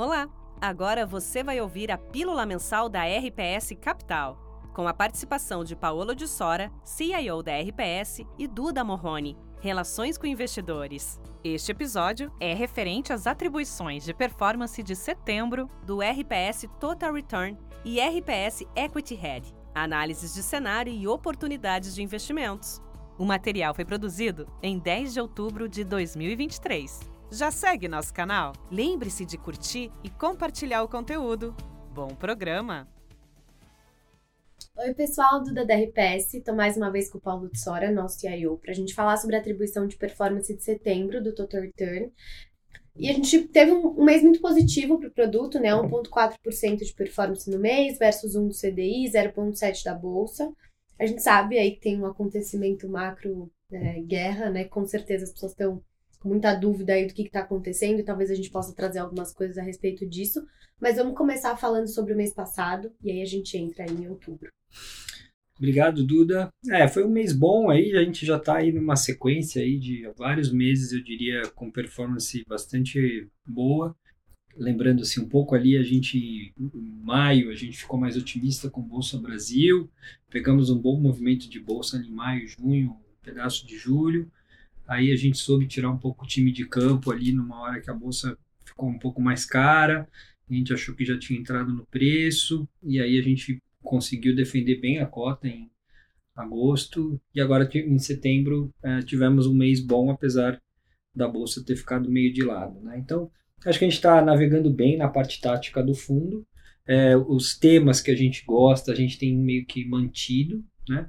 Olá! Agora você vai ouvir a pílula mensal da RPS Capital, com a participação de Paolo de Sora, CIO da RPS, e Duda Morrone, Relações com Investidores. Este episódio é referente às atribuições de performance de setembro do RPS Total Return e RPS Equity Head, análises de cenário e oportunidades de investimentos. O material foi produzido em 10 de outubro de 2023. Já segue nosso canal? Lembre-se de curtir e compartilhar o conteúdo. Bom programa! Oi, pessoal, Duda da RPS. Estou mais uma vez com o Paulo de Sora, nosso CIO, para a gente falar sobre a atribuição de performance de setembro do Total Return. E a gente teve um, mês muito positivo para o produto, né? 1,4% de performance no mês versus 1 do CDI, 0,7% da Bolsa. A gente sabe aí que tem um acontecimento macro, né, guerra, né? Com certeza as pessoas estão muita dúvida aí do que está acontecendo e talvez a gente possa trazer algumas coisas a respeito disso. Mas vamos começar falando sobre o mês passado e aí a gente entra em outubro. Obrigado, Duda. É, foi um mês bom aí, a gente já está aí numa sequência aí de vários meses, eu diria, com performance bastante boa. Lembrando assim um pouco ali, a gente em maio a gente ficou mais otimista com Bolsa Brasil, pegamos um bom movimento de bolsa em maio, junho, um pedaço de julho. Aí a gente soube tirar um pouco o time de campo ali numa hora que a bolsa ficou um pouco mais cara. A gente achou que já tinha entrado no preço e aí a gente conseguiu defender bem a cota em agosto e agora em setembro é, tivemos um mês bom apesar da bolsa ter ficado meio de lado, né? Então acho que a gente está navegando bem na parte tática do fundo. É, os temas que a gente gosta a gente tem meio que mantido, né?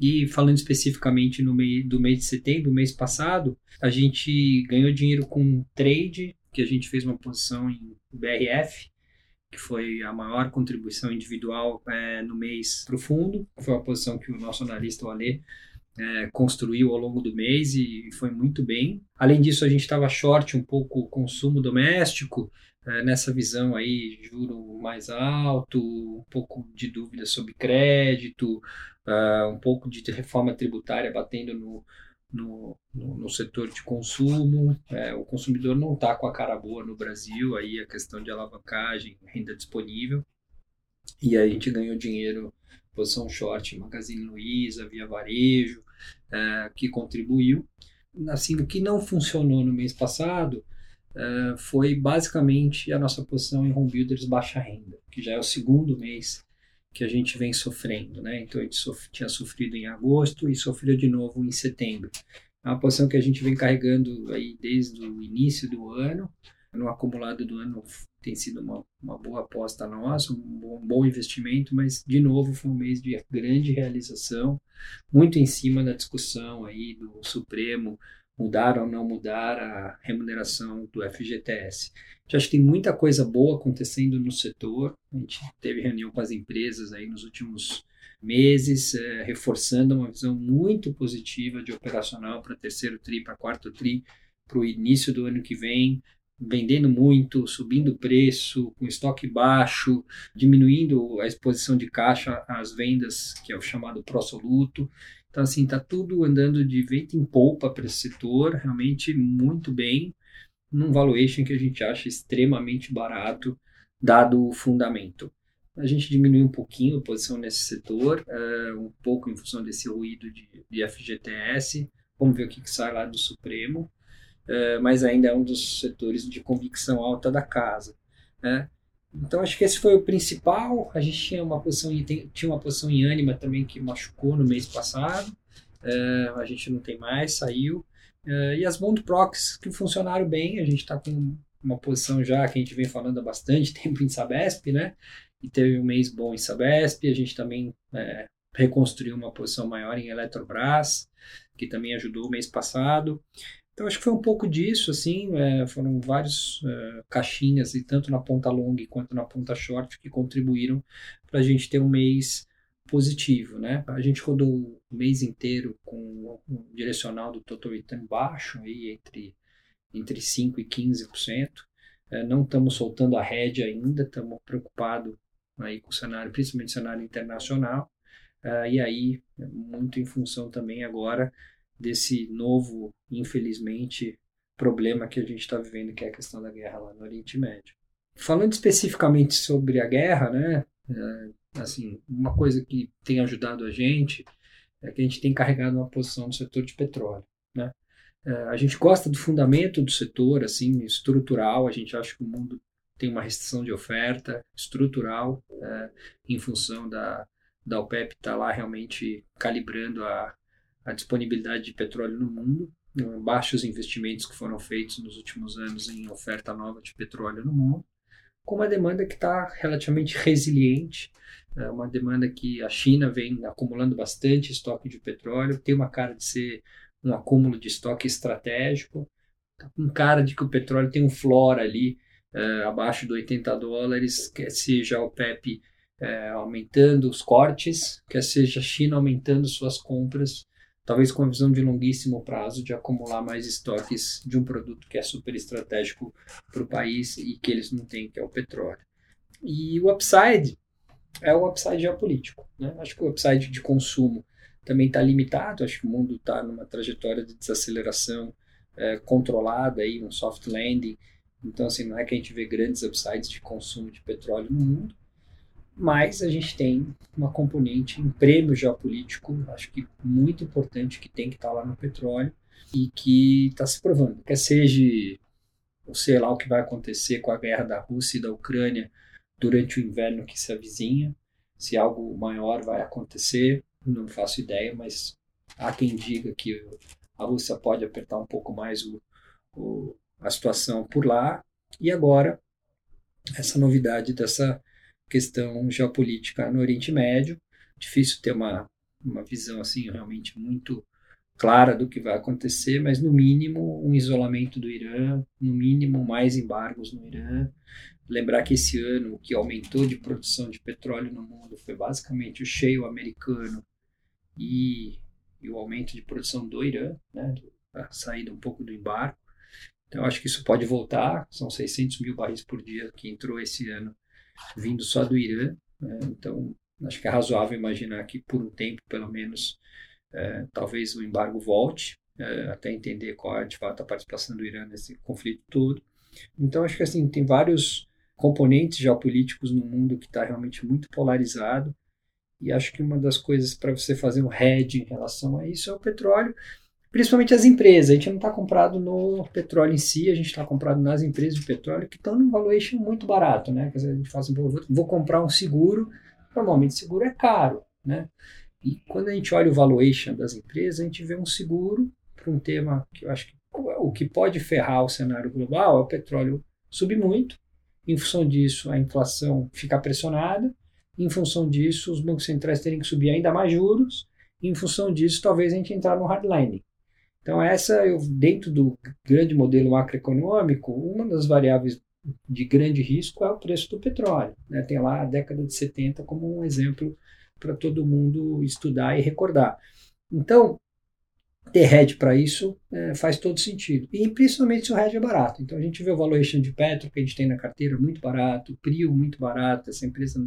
E falando especificamente no meio do mês de setembro, mês passado, a gente ganhou dinheiro com trade, que a gente fez uma posição em BRF, que foi a maior contribuição individual é, no mês para o fundo. Foi uma posição que o nosso analista, o Alê, é, construiu ao longo do mês e foi muito bem. Além disso, a gente estava short um pouco o consumo doméstico, é, nessa visão aí, juro mais alto, um pouco de dúvida sobre crédito, uh, um pouco de reforma tributária batendo no, no, no, no setor de consumo. É, o consumidor não está com a cara boa no Brasil, aí a questão de alavancagem, renda disponível. E aí a gente ganhou dinheiro, posição short, Magazine Luiza, Via Varejo, é, que contribuiu. Assim, o que não funcionou no mês passado uh, foi basicamente a nossa posição em home builders baixa renda, que já é o segundo mês que a gente vem sofrendo, né? Então a gente sof tinha sofrido em agosto e sofreu de novo em setembro. É uma posição que a gente vem carregando aí desde o início do ano. No acumulado do ano tem sido uma, uma boa aposta nossa, um bom, um bom investimento, mas de novo foi um mês de grande realização, muito em cima da discussão aí do Supremo mudar ou não mudar a remuneração do FGTS. Já acho que tem muita coisa boa acontecendo no setor. A gente teve reunião com as empresas aí nos últimos meses, é, reforçando uma visão muito positiva de operacional para terceiro tri, para quarto tri, para o início do ano que vem, vendendo muito, subindo o preço, com estoque baixo, diminuindo a exposição de caixa às vendas, que é o chamado pró-soluto. Então, assim, está tudo andando de vento em polpa para esse setor, realmente muito bem, num valuation que a gente acha extremamente barato, dado o fundamento. A gente diminuiu um pouquinho a posição nesse setor, uh, um pouco em função desse ruído de, de FGTS. Vamos ver o que, que sai lá do Supremo, uh, mas ainda é um dos setores de convicção alta da casa. Né? Então acho que esse foi o principal. A gente tinha uma posição em, tinha uma posição em ânima também que machucou no mês passado. Uh, a gente não tem mais, saiu. Uh, e as bond proxies que funcionaram bem. A gente está com uma posição já que a gente vem falando há bastante tempo em Sabesp, né? E teve um mês bom em Sabesp. A gente também é, reconstruiu uma posição maior em Eletrobras, que também ajudou o mês passado. Então acho que foi um pouco disso, assim, é, foram vários é, caixinhas, e tanto na ponta long quanto na ponta short, que contribuíram para a gente ter um mês positivo, né? A gente rodou o mês inteiro com um direcional do total return baixo, aí entre, entre 5% e 15%. É, não estamos soltando a rédea ainda, estamos preocupados aí com o cenário, principalmente o cenário internacional. É, e aí, muito em função também agora desse novo, infelizmente, problema que a gente está vivendo, que é a questão da guerra lá no Oriente Médio. falando especificamente sobre a guerra, né? É, assim, uma coisa que tem ajudado a gente é que a gente tem carregado uma posição no setor de petróleo, né? É, a gente gosta do fundamento do setor, assim, estrutural. A gente acha que o mundo tem uma restrição de oferta estrutural é, em função da, da OPEP estar tá lá realmente calibrando a, a disponibilidade de petróleo no mundo, baixos investimentos que foram feitos nos últimos anos em oferta nova de petróleo no mundo, com uma demanda que está relativamente resiliente, é uma demanda que a China vem acumulando bastante estoque de petróleo, tem uma cara de ser um acúmulo de estoque estratégico, tá com cara de que o petróleo tem um floor ali é, abaixo de 80 dólares, quer seja o PEP é, aumentando os cortes, quer seja a China aumentando suas compras, talvez com a visão de longuíssimo prazo de acumular mais estoques de um produto que é super estratégico para o país e que eles não têm, que é o petróleo. E o upside é o upside geopolítico. Né? Acho que o upside de consumo também está limitado, acho que o mundo está numa trajetória de desaceleração é, controlada, aí, um soft landing, então, assim, não é que a gente vê grandes upsides de consumo de petróleo no mundo, mas a gente tem uma componente, um prêmio geopolítico, acho que muito importante, que tem que estar lá no petróleo e que está se provando. Quer seja, ou sei lá o que vai acontecer com a guerra da Rússia e da Ucrânia durante o inverno que se avizinha, se algo maior vai acontecer, não faço ideia, mas há quem diga que a Rússia pode apertar um pouco mais o, o a situação por lá. E agora, essa novidade dessa questão geopolítica no Oriente Médio. Difícil ter uma, uma visão assim realmente muito clara do que vai acontecer, mas no mínimo um isolamento do Irã, no mínimo mais embargos no Irã. Lembrar que esse ano o que aumentou de produção de petróleo no mundo foi basicamente o cheio americano e, e o aumento de produção do Irã, né, a saída um pouco do embargo. Então, acho que isso pode voltar. São 600 mil barris por dia que entrou esse ano, vindo só do Irã. Né? Então, acho que é razoável imaginar que, por um tempo, pelo menos, é, talvez o embargo volte, é, até entender qual é, de fato, a participação do Irã nesse conflito todo. Então, acho que assim, tem vários componentes geopolíticos no mundo que está realmente muito polarizado. E acho que uma das coisas para você fazer um hedge em relação a isso é o petróleo principalmente as empresas. A gente não está comprado no petróleo em si, a gente está comprado nas empresas de petróleo que estão num valuation muito barato, né? Quer dizer, a gente fala assim, vou, comprar um seguro, normalmente seguro é caro, né? E quando a gente olha o valuation das empresas, a gente vê um seguro para um tema que eu acho que o que pode ferrar o cenário global é o petróleo subir muito, em função disso a inflação ficar pressionada, em função disso os bancos centrais terem que subir ainda mais juros, em função disso talvez a gente entrar no hardline. Então, essa, eu, dentro do grande modelo macroeconômico, uma das variáveis de grande risco é o preço do petróleo. Né? Tem lá a década de 70 como um exemplo para todo mundo estudar e recordar. Então, ter hedge para isso é, faz todo sentido. E principalmente se o hedge é barato. Então a gente vê o valuation de Petro que a gente tem na carteira muito barato, Prio muito barato, essa empresa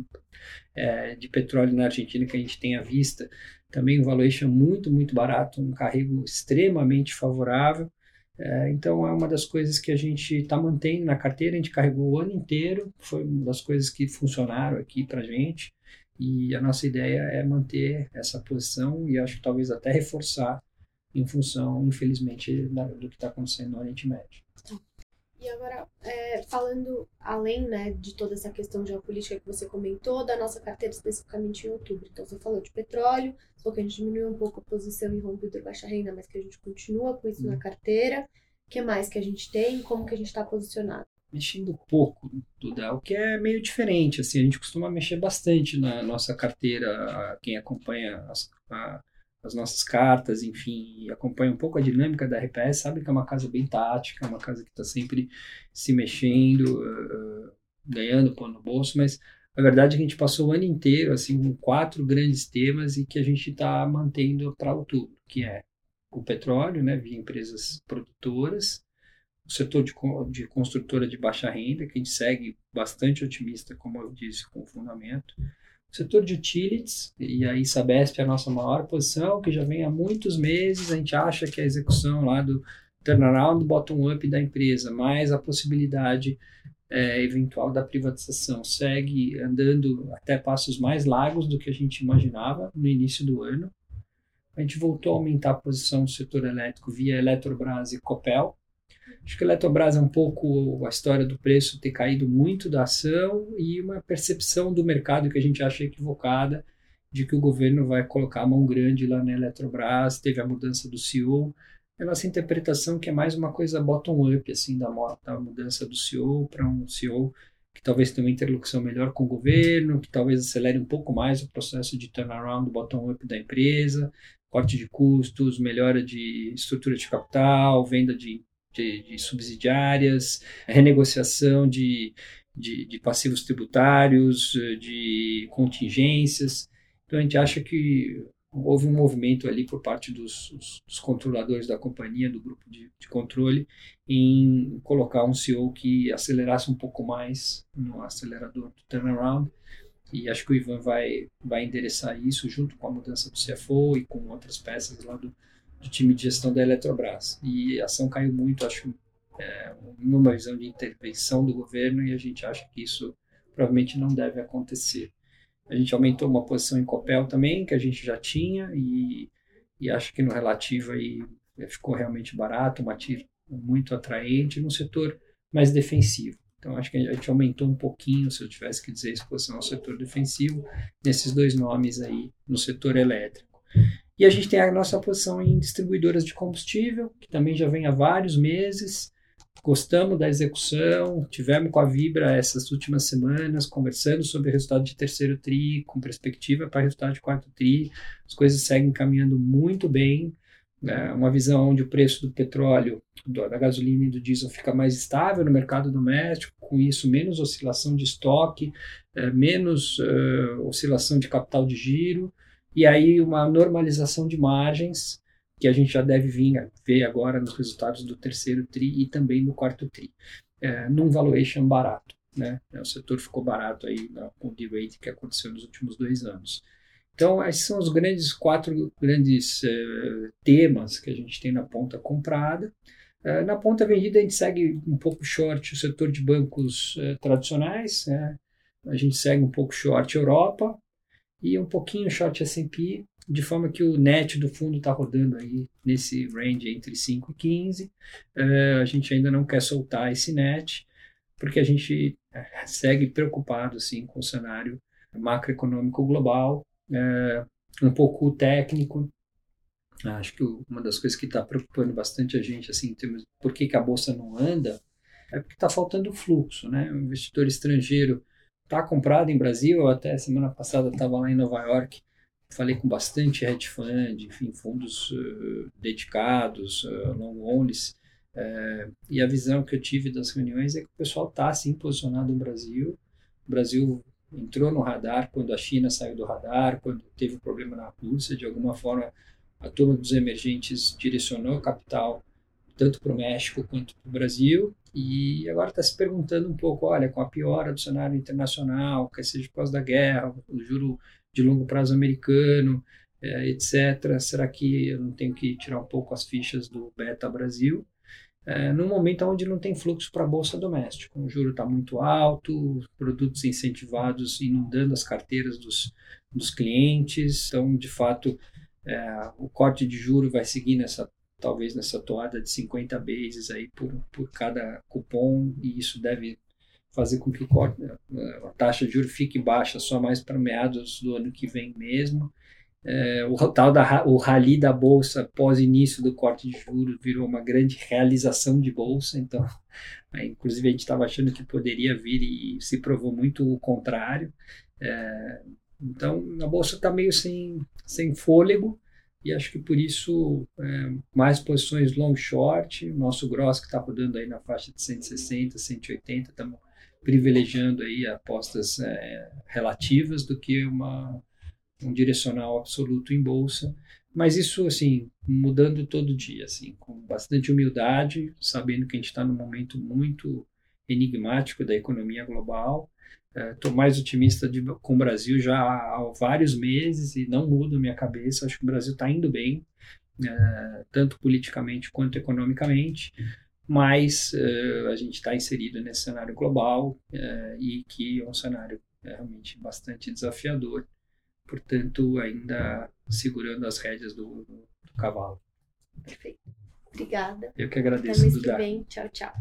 é, de petróleo na Argentina que a gente tem à vista, também um valuation muito, muito barato, um carrego extremamente favorável. É, então é uma das coisas que a gente está mantendo na carteira, a gente carregou o ano inteiro, foi uma das coisas que funcionaram aqui para a gente. E a nossa ideia é manter essa posição e acho que talvez até reforçar em função, infelizmente, do que está acontecendo no Oriente Médio. E agora, é, falando além né, de toda essa questão geopolítica que você comentou, da nossa carteira especificamente em outubro. Então, você falou de petróleo, falou que a gente diminuiu um pouco a posição em rompido baixa renda, mas que a gente continua com isso hum. na uhum. carteira. O que mais que a gente tem? Como que a gente está posicionado? Mexendo pouco, Duda, o que é meio diferente. Assim, a gente costuma mexer bastante na nossa carteira, quem acompanha as, a, as nossas cartas, enfim, acompanha um pouco a dinâmica da RPS, sabe que é uma casa bem tática, uma casa que está sempre se mexendo, uh, ganhando pão no bolso, mas a verdade é que a gente passou o ano inteiro assim com quatro grandes temas e que a gente está mantendo para outubro, que é o petróleo, né, via empresas produtoras, o setor de, de construtora de baixa renda, que a gente segue bastante otimista, como eu disse, com fundamento, Setor de utilities, e aí Sabesp é a nossa maior posição, que já vem há muitos meses, a gente acha que a execução lá do turnaround bottom-up da empresa, mais a possibilidade é, eventual da privatização segue andando até passos mais largos do que a gente imaginava no início do ano. A gente voltou a aumentar a posição do setor elétrico via Eletrobras e Copel. Acho que a Eletrobras é um pouco a história do preço ter caído muito da ação e uma percepção do mercado que a gente acha equivocada de que o governo vai colocar a mão grande lá na Eletrobras, teve a mudança do CEO, a nossa interpretação que é mais uma coisa bottom-up, assim, da, da mudança do CEO para um CEO que talvez tenha uma interlocução melhor com o governo, que talvez acelere um pouco mais o processo de turnaround bottom-up da empresa, corte de custos, melhora de estrutura de capital, venda de, de, de subsidiárias, renegociação de, de, de passivos tributários, de contingências. Então a gente acha que houve um movimento ali por parte dos, dos, dos controladores da companhia, do grupo de, de, controle, em colocar um CEO que acelerasse um pouco mais no acelerador do turnaround. E acho que o Ivan vai, vai endereçar isso junto com a mudança do CFO e com outras peças lá do, do time de gestão da Eletrobras. E a ação caiu muito, acho, é, numa visão de intervenção do governo, e a gente acha que isso provavelmente não deve acontecer. A gente aumentou uma posição em Copel também, que a gente já tinha, e, e acho que no relativo aí ficou realmente barato, uma TIR muito atraente, num setor mais defensivo. Então, acho que a gente aumentou um pouquinho, se eu tivesse que dizer, a exposição ao setor defensivo, nesses dois nomes aí no setor elétrico. E a gente tem a nossa posição em distribuidoras de combustível, que também já vem há vários meses, Gostamos da execução, tivemos com a Vibra essas últimas semanas conversando sobre o resultado de terceiro TRI, com perspectiva para resultado de quarto TRI. As coisas seguem caminhando muito bem. É uma visão onde o preço do petróleo, da gasolina e do diesel fica mais estável no mercado doméstico, com isso menos oscilação de estoque, é, menos uh, oscilação de capital de giro, e aí uma normalização de margens que a gente já deve vir ver agora nos resultados do terceiro TRI e também no quarto TRI, é, num valuation barato. Né? O setor ficou barato aí com o D-rate que aconteceu nos últimos dois anos. Então, esses são os grandes quatro grandes uh, temas que a gente tem na ponta comprada. Uh, na ponta vendida, a gente segue um pouco short o setor de bancos tradicionais, né? a gente segue um pouco short Europa e um pouquinho short S&P de forma que o net do fundo está rodando aí nesse range entre 5 e 15. Uh, a gente ainda não quer soltar esse net, porque a gente eh, segue preocupado assim, com o cenário macroeconômico global, uh, um pouco técnico. Acho que uma das coisas que está preocupando bastante a gente, assim, em termos de por que, que a bolsa não anda, é porque está faltando fluxo, né? O investidor estrangeiro está comprado em Brasil, eu até semana passada estava lá em Nova York, falei com bastante hedge fund, enfim, fundos uh, dedicados, uh, long onlys, uh, e a visão que eu tive das reuniões é que o pessoal está assim posicionado no Brasil. O Brasil entrou no radar quando a China saiu do radar, quando teve um problema na Rússia, de alguma forma a turma dos emergentes direcionou capital tanto para o México quanto para o Brasil, e agora está se perguntando um pouco, olha, com a piora do cenário internacional, quer seja por causa da guerra, o juro de longo prazo americano, é, etc. Será que eu não tenho que tirar um pouco as fichas do Beta Brasil? É, num momento onde não tem fluxo para a bolsa doméstica, o juro está muito alto, produtos incentivados inundando as carteiras dos, dos clientes, então de fato é, o corte de juro vai seguir nessa talvez nessa toada de 50 bases aí por, por cada cupom e isso deve fazer com que a taxa de juros fique baixa só mais para meados do ano que vem mesmo. É, o tal da o rally da bolsa pós início do corte de juros virou uma grande realização de bolsa, então, inclusive a gente estava achando que poderia vir e se provou muito o contrário. É, então, a bolsa está meio sem, sem fôlego e acho que por isso é, mais posições long short, nosso gross que está rodando aí na faixa de 160, 180, estamos privilegiando aí apostas é, relativas do que uma, um direcional absoluto em bolsa. Mas isso, assim, mudando todo dia, assim, com bastante humildade, sabendo que a gente está num momento muito enigmático da economia global. Estou é, mais otimista de, com o Brasil já há, há vários meses e não muda a minha cabeça. Acho que o Brasil está indo bem, é, tanto politicamente quanto economicamente mas uh, a gente está inserido nesse cenário global e que é um cenário realmente bastante desafiador, portanto, ainda segurando as rédeas do, do, cavalo. Perfeito. Obrigada. Eu que agradeço, Até mês que vem. Tchau, tchau.